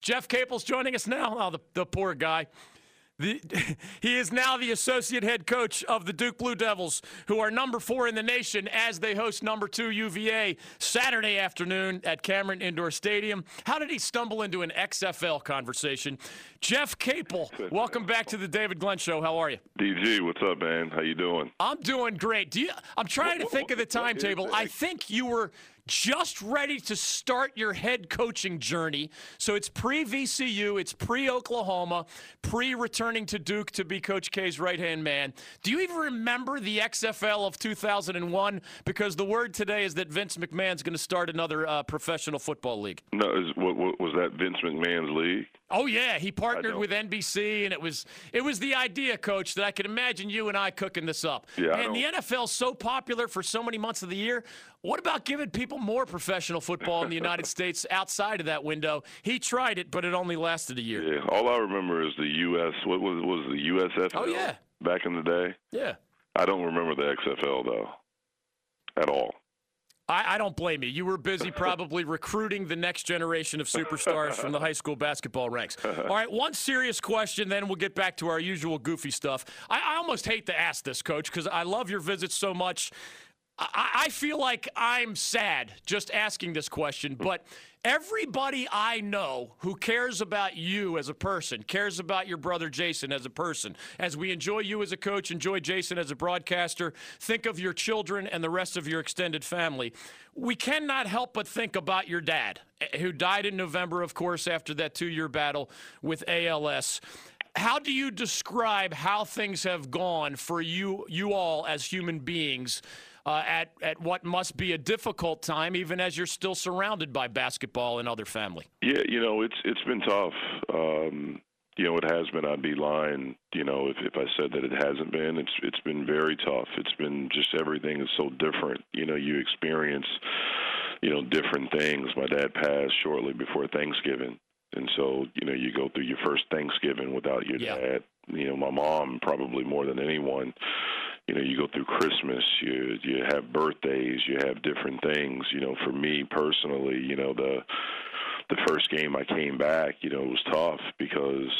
Jeff Capel's joining us now. Oh, the, the poor guy. The, he is now the associate head coach of the Duke Blue Devils, who are number four in the nation as they host number two UVA Saturday afternoon at Cameron Indoor Stadium. How did he stumble into an XFL conversation? Jeff Capel, welcome back to the David Glenn Show. How are you? DG, what's up, man? How you doing? I'm doing great. Do you? I'm trying to think of the timetable. I think you were just ready to start your head coaching journey. So it's pre VCU, it's pre Oklahoma, pre returning to Duke to be Coach K's right hand man. Do you even remember the XFL of 2001? Because the word today is that Vince McMahon's going to start another uh, professional football league. No, is, what, what, was that Vince McMahon's league? Oh yeah, he partnered with NBC, and it was it was the idea, Coach, that I could imagine you and I cooking this up. Yeah, and the NFL's so popular for so many months of the year. What about giving people more professional football in the United States outside of that window? He tried it, but it only lasted a year. Yeah, all I remember is the U.S. What was was the USFL? Oh yeah, back in the day. Yeah, I don't remember the XFL though, at all. I, I, don't blame you. You were busy probably recruiting the next generation of superstars from the high school basketball ranks. All right, one serious question, then we'll get back to our usual goofy stuff. I, I almost hate to ask this, Coach, because I love your visits so much. I, I feel like I'm sad just asking this question, but Everybody I know who cares about you as a person, cares about your brother Jason as a person. As we enjoy you as a coach, enjoy Jason as a broadcaster, think of your children and the rest of your extended family. We cannot help but think about your dad, eh, who died in November, of course, after that two year battle with ALS. How do you describe how things have gone for you, you all as human beings? Uh, at, at what must be a difficult time, even as you're still surrounded by basketball and other family? Yeah, you know, it's it's been tough. Um, you know, it has been. I'd be lying, you know, if, if I said that it hasn't been. It's it's been very tough. It's been just everything is so different. You know, you experience, you know, different things. My dad passed shortly before Thanksgiving. And so, you know, you go through your first Thanksgiving without your yeah. dad. You know, my mom probably more than anyone you know you go through christmas you you have birthdays you have different things you know for me personally you know the the first game i came back you know it was tough because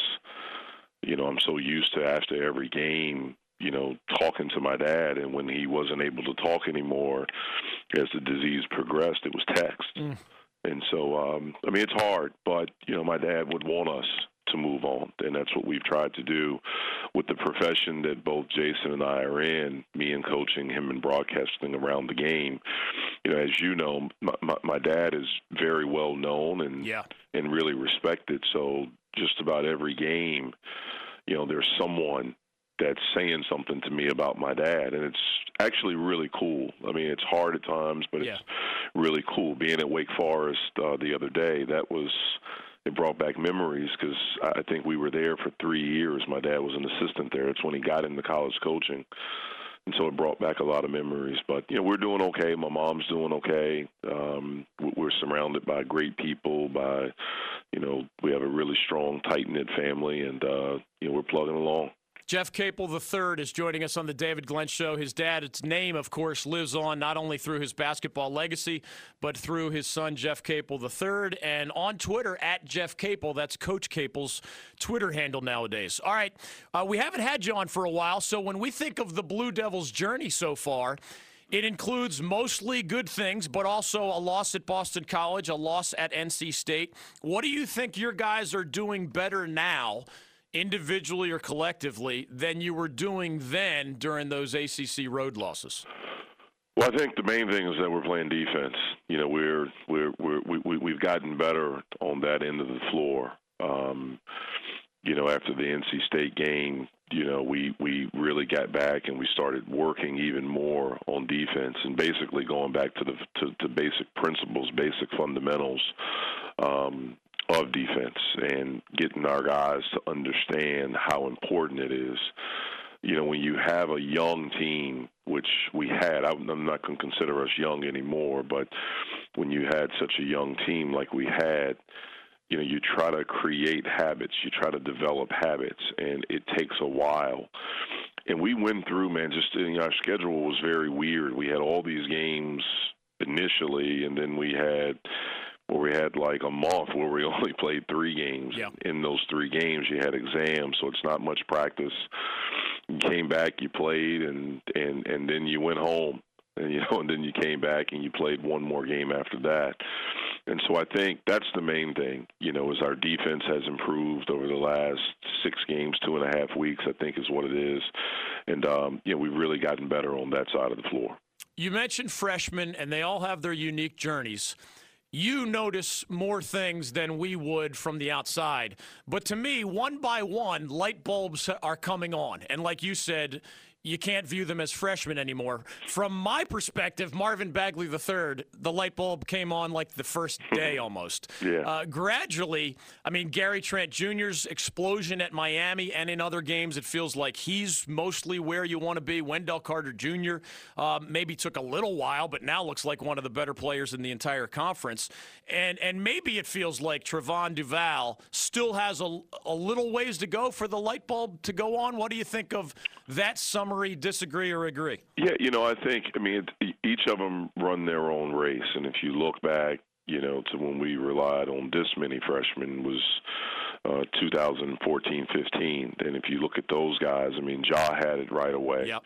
you know i'm so used to after every game you know talking to my dad and when he wasn't able to talk anymore as the disease progressed it was text mm. and so um i mean it's hard but you know my dad would want us to move on. And that's what we've tried to do with the profession that both Jason and I are in, me and coaching, him and broadcasting around the game. You know, as you know, my, my, my dad is very well known and yeah. and really respected. So just about every game, you know, there's someone that's saying something to me about my dad, and it's actually really cool. I mean, it's hard at times, but yeah. it's really cool. Being at Wake Forest uh, the other day, that was it brought back memories because I think we were there for three years. My dad was an assistant there. It's when he got into college coaching. And so it brought back a lot of memories. But, you know, we're doing okay. My mom's doing okay. Um, we're surrounded by great people, by, you know, we have a really strong, tight knit family, and, uh, you know, we're plugging along. Jeff Capel III is joining us on the David Glenn Show. His dad's name, of course, lives on not only through his basketball legacy, but through his son, Jeff Capel III. And on Twitter, at Jeff Capel, that's Coach Capel's Twitter handle nowadays. All right, uh, we haven't had you on for a while, so when we think of the Blue Devils' journey so far, it includes mostly good things, but also a loss at Boston College, a loss at NC State. What do you think your guys are doing better now? Individually or collectively than you were doing then during those ACC road losses? Well, I think the main thing is that we're playing defense. You know, we're we're we're we, we've gotten better on that end of the floor. Um, you know, after the NC State game, you know, we we really got back and we started working even more on defense and basically going back to the to, to basic principles, basic fundamentals. Um, of defense and getting our guys to understand how important it is. You know, when you have a young team, which we had, I'm not going to consider us young anymore, but when you had such a young team like we had, you know, you try to create habits, you try to develop habits, and it takes a while. And we went through, man, just you know, our schedule was very weird. We had all these games initially, and then we had where we had like a month where we only played three games. Yeah. In those three games, you had exams, so it's not much practice. You came back, you played, and and and then you went home, and you know, and then you came back and you played one more game after that. And so I think that's the main thing, you know, is our defense has improved over the last six games, two and a half weeks, I think is what it is. And, um, you know, we've really gotten better on that side of the floor. You mentioned freshmen, and they all have their unique journeys. You notice more things than we would from the outside. But to me, one by one, light bulbs are coming on. And like you said, you can't view them as freshmen anymore. From my perspective, Marvin Bagley III, the light bulb came on like the first day almost. Yeah. Uh, gradually, I mean, Gary Trent Jr.'s explosion at Miami and in other games, it feels like he's mostly where you want to be. Wendell Carter Jr. Uh, maybe took a little while, but now looks like one of the better players in the entire conference. And and maybe it feels like Trevon Duval still has a, a little ways to go for the light bulb to go on. What do you think of that summary? Disagree or agree? Yeah, you know, I think, I mean, each of them run their own race. And if you look back, you know, to when we relied on this many freshmen was uh, 2014 15. And if you look at those guys, I mean, Ja had it right away. Yep.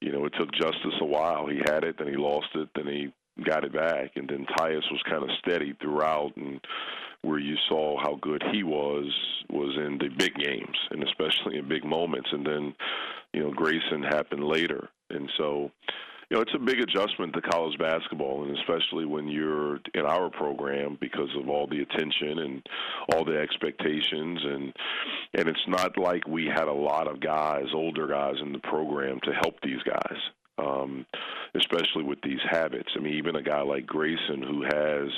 You know, it took Justice a while. He had it, then he lost it, then he got it back. And then Tyus was kind of steady throughout. And where you saw how good he was was in the big games and especially in big moments. And then, you know, Grayson happened later. And so, you know, it's a big adjustment to college basketball, and especially when you're in our program because of all the attention and all the expectations, and and it's not like we had a lot of guys, older guys in the program to help these guys, um, especially with these habits. I mean, even a guy like Grayson who has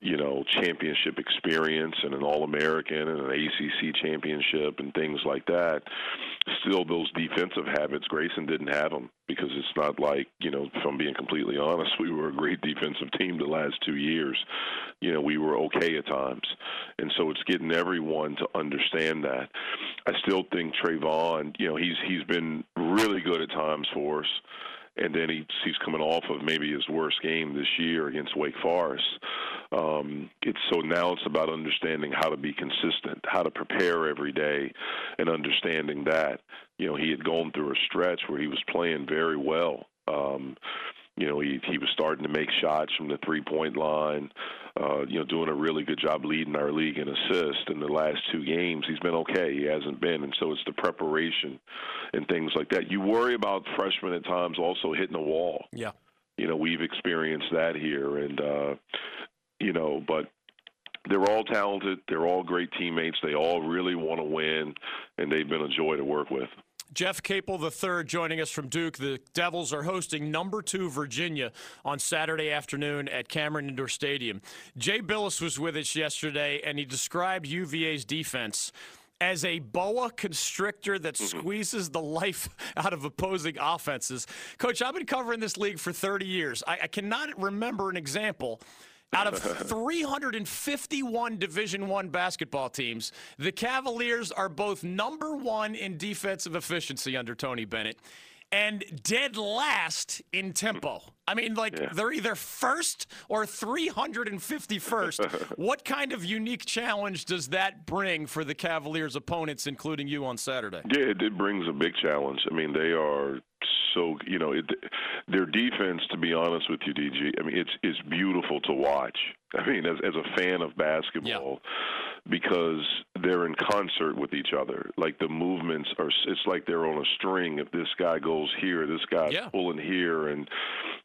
you know, championship experience and an All American and an ACC championship and things like that. Still, those defensive habits, Grayson didn't have them because it's not like, you know, if I'm being completely honest, we were a great defensive team the last two years. You know, we were okay at times. And so it's getting everyone to understand that. I still think Trevon, you know, he's he's been really good at times for us and then he, he's coming off of maybe his worst game this year against Wake Forest. Um, it's so now it's about understanding how to be consistent, how to prepare every day, and understanding that you know he had gone through a stretch where he was playing very well. Um, you know, he he was starting to make shots from the three point line. Uh, you know, doing a really good job leading our league in assists. In the last two games, he's been okay. He hasn't been, and so it's the preparation and things like that. You worry about freshmen at times also hitting a wall. Yeah. You know, we've experienced that here, and uh, you know, but they're all talented. They're all great teammates. They all really want to win, and they've been a joy to work with. Jeff Capel III joining us from Duke. The Devils are hosting number two Virginia on Saturday afternoon at Cameron Indoor Stadium. Jay Bilas was with us yesterday, and he described UVA's defense as a boa constrictor that mm-hmm. squeezes the life out of opposing offenses. Coach, I've been covering this league for 30 years. I, I cannot remember an example out of 351 Division One basketball teams, the Cavaliers are both number one in defensive efficiency under Tony Bennett and dead last in tempo. I mean, like yeah. they're either first or 351st. what kind of unique challenge does that bring for the Cavaliers' opponents, including you on Saturday? Yeah, it, it brings a big challenge. I mean, they are so you know it, their defense. To be honest with you, DG, I mean it's it's beautiful to watch. I mean, as as a fan of basketball, yeah. Because they're in concert with each other. Like the movements are, it's like they're on a string. If this guy goes here, this guy's yeah. pulling here, and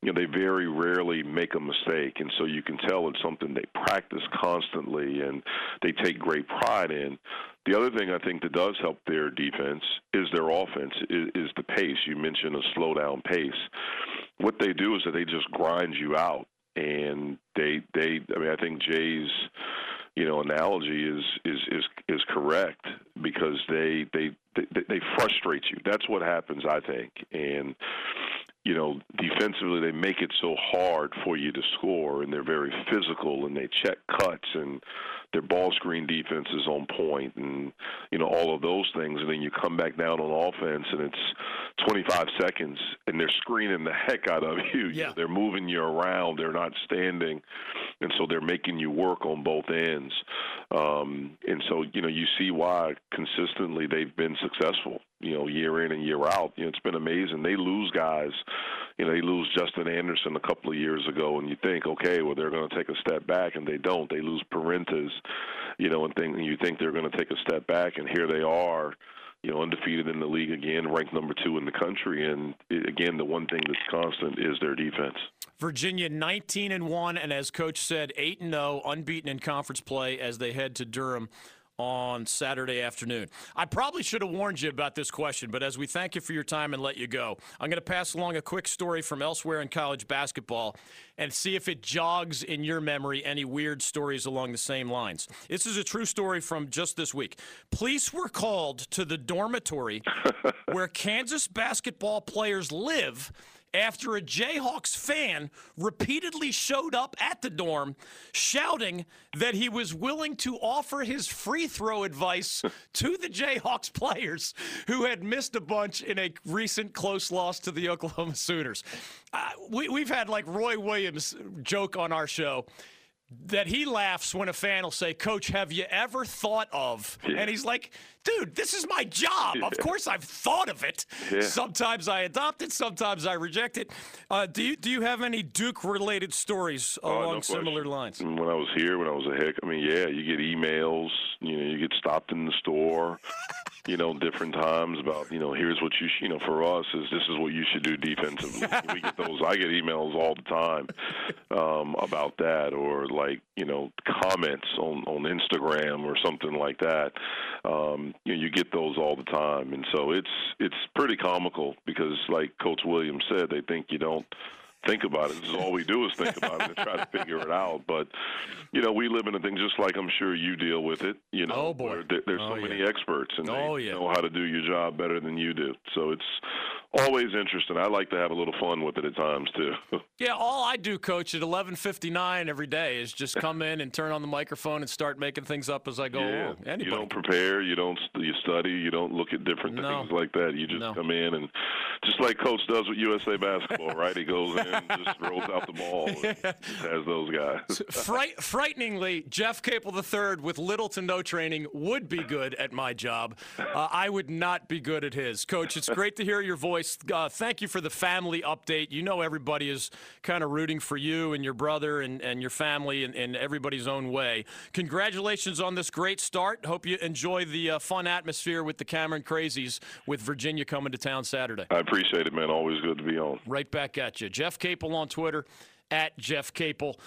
you know they very rarely make a mistake. And so you can tell it's something they practice constantly and they take great pride in. The other thing I think that does help their defense is their offense, is, is the pace. You mentioned a slow down pace. What they do is that they just grind you out, and they they. I mean, I think Jay's you know analogy is is is is correct because they they they, they frustrate you. That's what happens, I think, and you know, defensively they make it so hard for you to score, and they're very physical, and they check cuts, and their ball screen defense is on point, and you know all of those things. And then you come back down on offense, and it's 25 seconds, and they're screening the heck out of you. Yeah. They're moving you around. They're not standing, and so they're making you work on both ends. Um, and so you know you see why consistently they've been successful. You know, year in and year out. You know, it's been amazing. They lose guys. You know, they lose Justin Anderson a couple of years ago, and you think, okay, well they're going to take a step back, and they don't. They lose Perrantes. You know, and think you think they're going to take a step back, and here they are you know, undefeated in the league again, ranked number two in the country. And again, the one thing that's constant is their defense. Virginia 19 and 1 and as coach said 8 and 0 unbeaten in conference play as they head to Durham on Saturday afternoon. I probably should have warned you about this question, but as we thank you for your time and let you go, I'm going to pass along a quick story from elsewhere in college basketball and see if it jogs in your memory any weird stories along the same lines. This is a true story from just this week. Police were called to the dormitory where Kansas basketball players live after a Jayhawks fan repeatedly showed up at the dorm shouting that he was willing to offer his free throw advice to the Jayhawks players who had missed a bunch in a recent close loss to the Oklahoma Sooners. Uh, we, we've had like Roy Williams joke on our show that he laughs when a fan will say, Coach, have you ever thought of? Yeah. And he's like, dude, this is my job. Of course I've thought of it. Yeah. Sometimes I adopt it, sometimes I reject it. Uh, do, you, do you have any Duke related stories Uh, no along similar lines? When I was here, when I was a heck, I mean, yeah, you get emails. You know, you get stopped in the store. you know, different times about you know, here's what you sh- you know for us is this is what you should do defensively. we get those. I get emails all the time um, about that, or like you know, comments on on Instagram or something like that. Um, you know, you get those all the time, and so it's it's pretty comical because, like Coach Williams said, they think you don't think about it. This is all we do is think about it and try to figure it out. But you know, we live in a thing just like I'm sure you deal with it. You know, Oh, boy. there, there's Oh, so yeah. many experts and Oh, they yeah. know how to do your job better than you do. So it's always interesting. I like to have a little fun with it at times too. Yeah, all I do, Coach, at 11:59 every day is just come in and turn on the microphone and start making things up as I go yeah, along. Anybody? you don't prepare, you don't you study, you don't look at different No. things like that. You just No. come in and just like Coach does with USA basketball, right? He goes in, and just rolls out the ball, and has those guys. Fright, frighteningly, Jeff Capel III with little to no training would be good at my job. Uh, I would not be good at his. Coach, it's great to hear your voice. Uh, thank you for the family update. You know everybody is kind of rooting for you and your brother and, and your family in, in everybody's own way. Congratulations on this great start. Hope you enjoy the uh, fun atmosphere with the Cameron Crazies with Virginia coming to town Saturday. I appreciate it, man. Always good to be on. Right back at you. Jeff Capel on Twitter, at Jeff Capel.